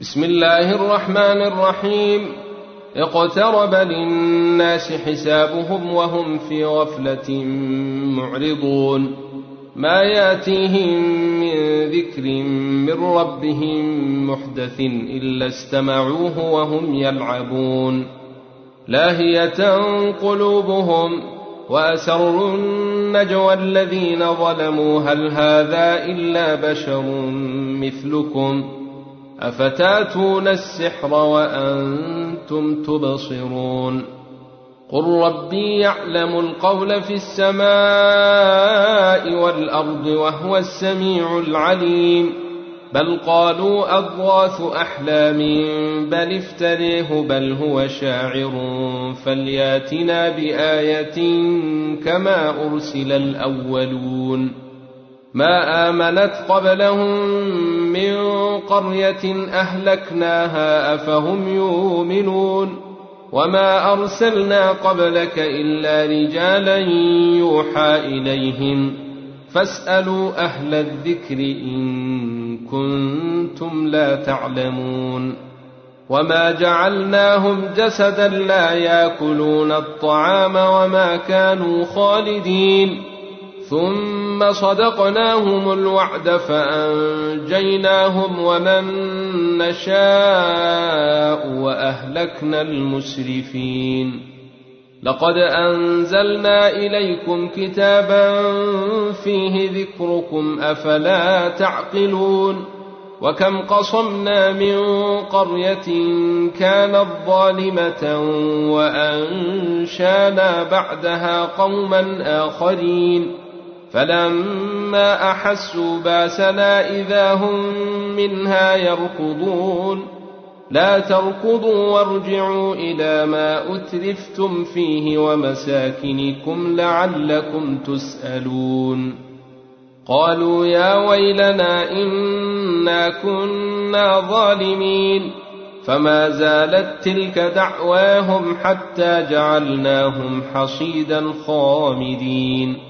بسم الله الرحمن الرحيم. اقترب للناس حسابهم وهم في غفلة معرضون. ما يأتيهم من ذكر من ربهم محدث إلا استمعوه وهم يلعبون. لاهية قلوبهم وأسروا النجوى الذين ظلموا. هل هذا إلا بشر مثلكم ۖ؟ أفتاتون السحر وأنتم تبصرون قل ربي يعلم القول في السماء والأرض وهو السميع العليم بل قالوا أضغاث أحلام بل افتريه بل هو شاعر فلياتنا بآية كما أرسل الأولون ما آمنت قبلهم من قرية أهلكناها أفهم يؤمنون وما أرسلنا قبلك إلا رجالا يوحى إليهم فاسألوا أهل الذكر إن كنتم لا تعلمون وما جعلناهم جسدا لا يأكلون الطعام وما كانوا خالدين ثم صدقناهم الوعد فأنجيناهم ومن نشاء وأهلكنا المسرفين. لقد أنزلنا إليكم كتابا فيه ذكركم أفلا تعقلون؟ وكم قصمنا من قرية كانت ظالمة وأنشانا بعدها قوما آخرين. فلما أحسوا باسنا إذا هم منها يركضون. لا تركضوا وارجعوا إلى ما أترفتم فيه ومساكنكم لعلكم تسألون. قالوا يا ويلنا إنا كنا ظالمين. فما زالت تلك دعواهم حتى جعلناهم حصيدا خامدين.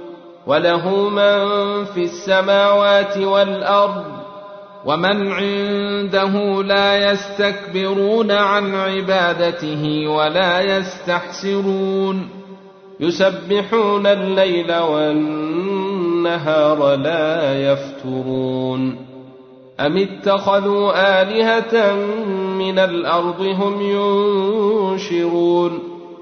وله من في السماوات والأرض ومن عنده لا يستكبرون عن عبادته ولا يستحسرون يسبحون الليل والنهار لا يفترون أم اتخذوا آلهة من الأرض هم ينشرون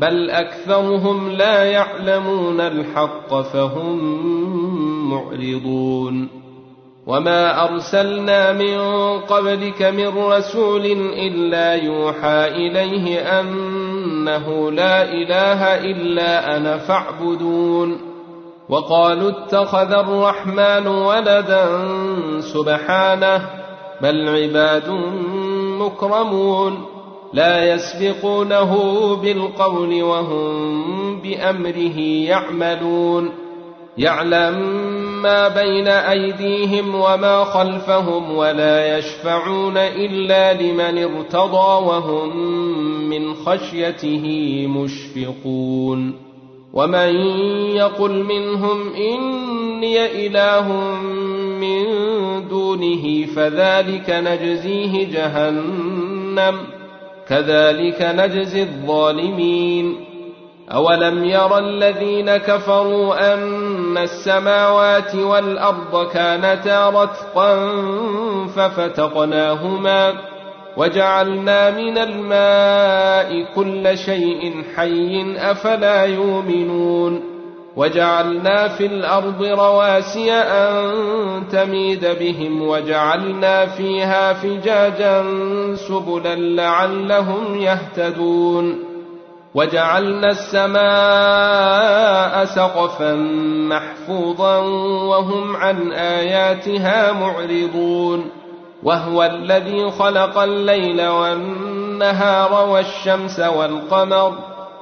بل أكثرهم لا يعلمون الحق فهم معرضون. وما أرسلنا من قبلك من رسول إلا يوحى إليه أنه لا إله إلا أنا فاعبدون. وقالوا اتخذ الرحمن ولدا سبحانه بل عباد مكرمون. لا يسبقونه بالقول وهم بأمره يعملون. يعلم ما بين أيديهم وما خلفهم ولا يشفعون إلا لمن ارتضى وهم من خشيته مشفقون. ومن يقل منهم إني إله من دونه فذلك نجزيه جهنم. كذلك نجزي الظالمين. أولم ير الذين كفروا أن السماوات والأرض كانتا رتقا ففتقناهما وجعلنا من الماء كل شيء حي أفلا يؤمنون. وجعلنا في الأرض رواسي أن تميد بهم وجعلنا فيها فجاجا سبلا لعلهم يهتدون وجعلنا السماء سقفا محفوظا وهم عن آياتها معرضون وهو الذي خلق الليل والنهار والشمس والقمر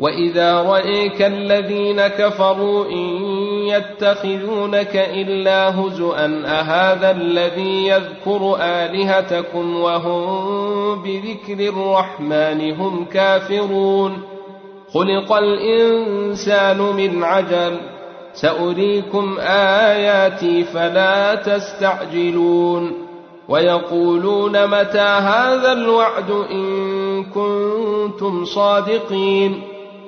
واذا رايك الذين كفروا ان يتخذونك الا هزءا اهذا الذي يذكر الهتكم وهم بذكر الرحمن هم كافرون خلق الانسان من عجل سأريكم آياتي فلا تستعجلون ويقولون متى هذا الوعد إن كنتم صادقين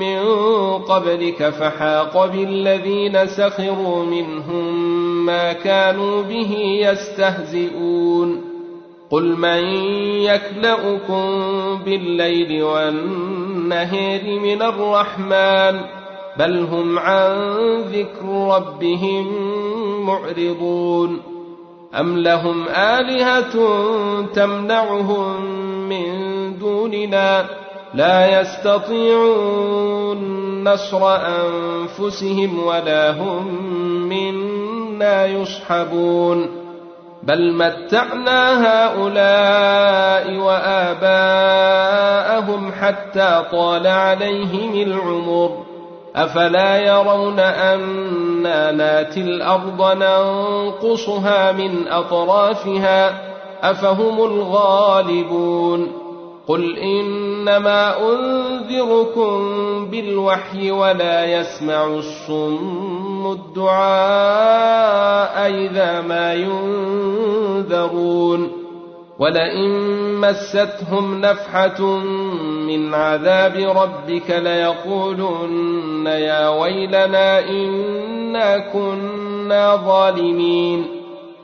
من قبلك فحاق بالذين سخروا منهم ما كانوا به يستهزئون قل من يكلؤكم بالليل والنهار من الرحمن بل هم عن ذكر ربهم معرضون أم لهم آلهة تمنعهم من دوننا لا يستطيعون نصر أنفسهم ولا هم منا يصحبون. بل متعنا هؤلاء وآباءهم حتى طال عليهم العمر. أفلا يرون أنا ناتي الأرض ننقصها من أطرافها؟ أفهم الغالبون. قل إنما أنذركم بالوحي ولا يسمع الصم الدعاء إذا ما ينذرون ولئن مستهم نفحة من عذاب ربك ليقولن يا ويلنا إنا كنا ظالمين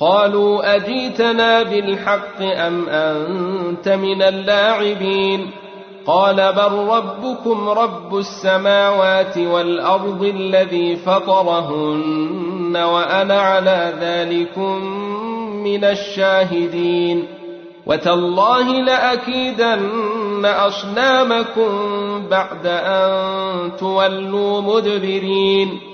قالوا أجيتنا بالحق أم أنت من اللاعبين؟ قال بل ربكم رب السماوات والأرض الذي فطرهن وأنا على ذلكم من الشاهدين. وتالله لأكيدن أصنامكم بعد أن تولوا مدبرين.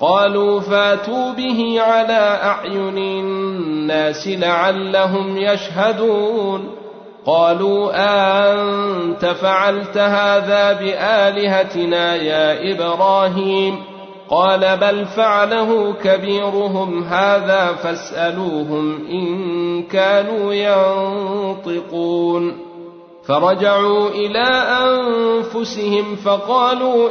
قالوا فاتوا به على أعين الناس لعلهم يشهدون. قالوا أنت فعلت هذا بآلهتنا يا إبراهيم. قال بل فعله كبيرهم هذا فاسألوهم إن كانوا ينطقون. فرجعوا إلى أنفسهم فقالوا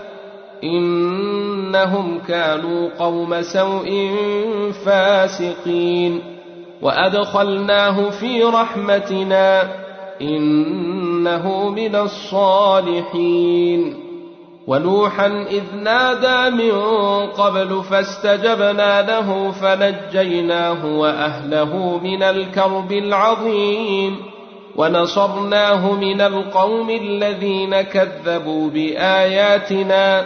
إنهم كانوا قوم سوء فاسقين وأدخلناه في رحمتنا إنه من الصالحين ونوحا إذ نادى من قبل فاستجبنا له فنجيناه وأهله من الكرب العظيم ونصرناه من القوم الذين كذبوا بآياتنا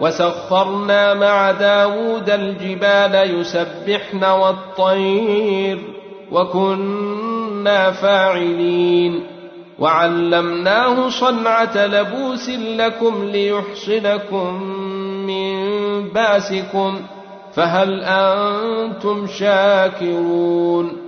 وسخرنا مع داود الجبال يسبحن والطير وكنا فاعلين. وعلمناه صنعة لبوس لكم ليحصنكم من باسكم فهل أنتم شاكرون؟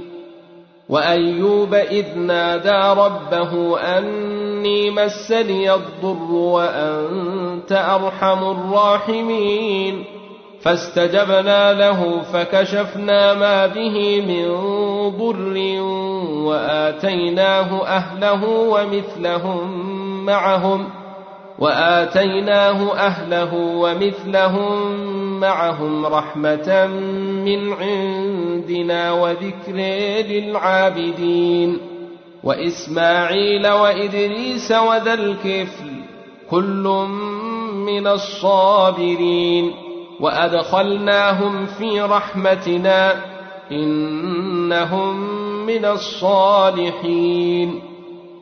وأيوب إذ نادى ربه أني مسني الضر وأنت أرحم الراحمين. فاستجبنا له فكشفنا ما به من ضر وآتيناه أهله ومثلهم معهم وآتيناه أهله ومثلهم معهم رحمة من عندنا وذكر للعابدين وإسماعيل وإدريس وذا الكفل كل من الصابرين وأدخلناهم في رحمتنا إنهم من الصالحين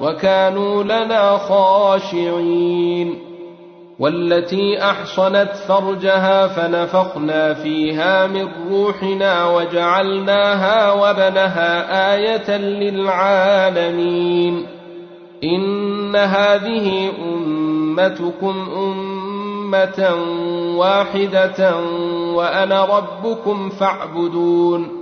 وكانوا لنا خاشعين. والتي أحصنت فرجها فنفخنا فيها من روحنا وجعلناها وبنها آية للعالمين. إن هذه أمتكم أمة واحدة وأنا ربكم فاعبدون.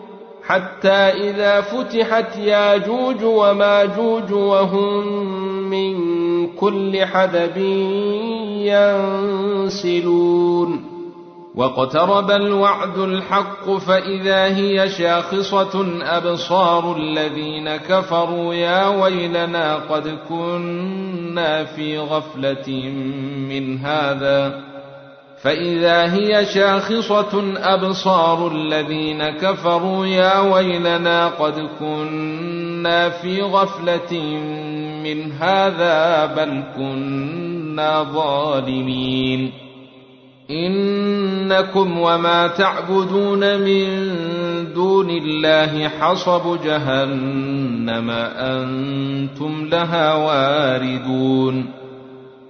حتى إذا فتحت ياجوج وماجوج وهم من كل حدب ينسلون. واقترب الوعد الحق فإذا هي شاخصة أبصار الذين كفروا يا ويلنا قد كنا في غفلة من هذا. فإذا هي شاخصة أبصار الذين كفروا يا ويلنا قد كنا في غفلة من هذا بل كنا ظالمين إنكم وما تعبدون من دون الله حصب جهنم أنتم لها واردون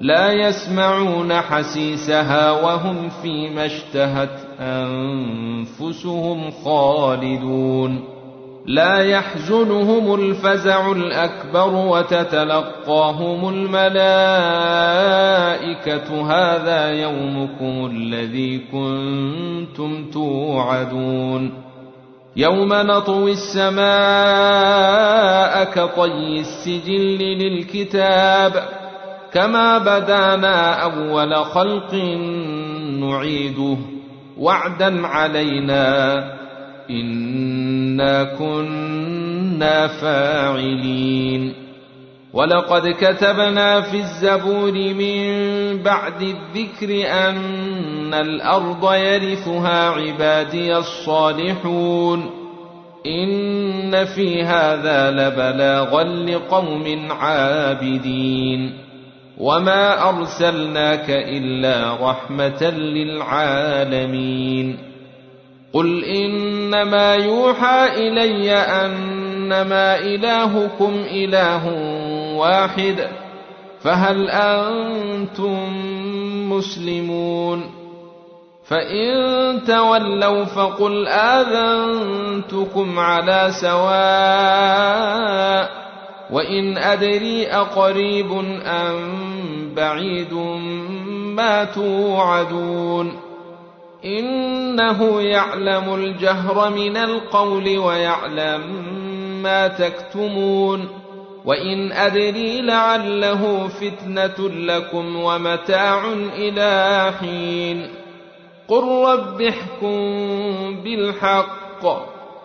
لا يسمعون حسيسها وهم فيما اشتهت أنفسهم خالدون. لا يحزنهم الفزع الأكبر وتتلقاهم الملائكة. هذا يومكم الذي كنتم توعدون. يوم نطوي السماء كطي السجل للكتاب. كما بدانا اول خلق نعيده وعدا علينا انا كنا فاعلين ولقد كتبنا في الزبور من بعد الذكر ان الأرض يرثها عبادي الصالحون ان في هذا لبلاغا لقوم عابدين وما ارسلناك الا رحمه للعالمين قل انما يوحى الي انما الهكم اله واحد فهل أنتم مسلمون فان تولوا فقل اذنتكم على سواء وإن أدري أقريب أم بعيد ما توعدون إنه يعلم الجهر من القول ويعلم ما تكتمون وإن أدري لعله فتنة لكم ومتاع إلى حين قل رب احكم بالحق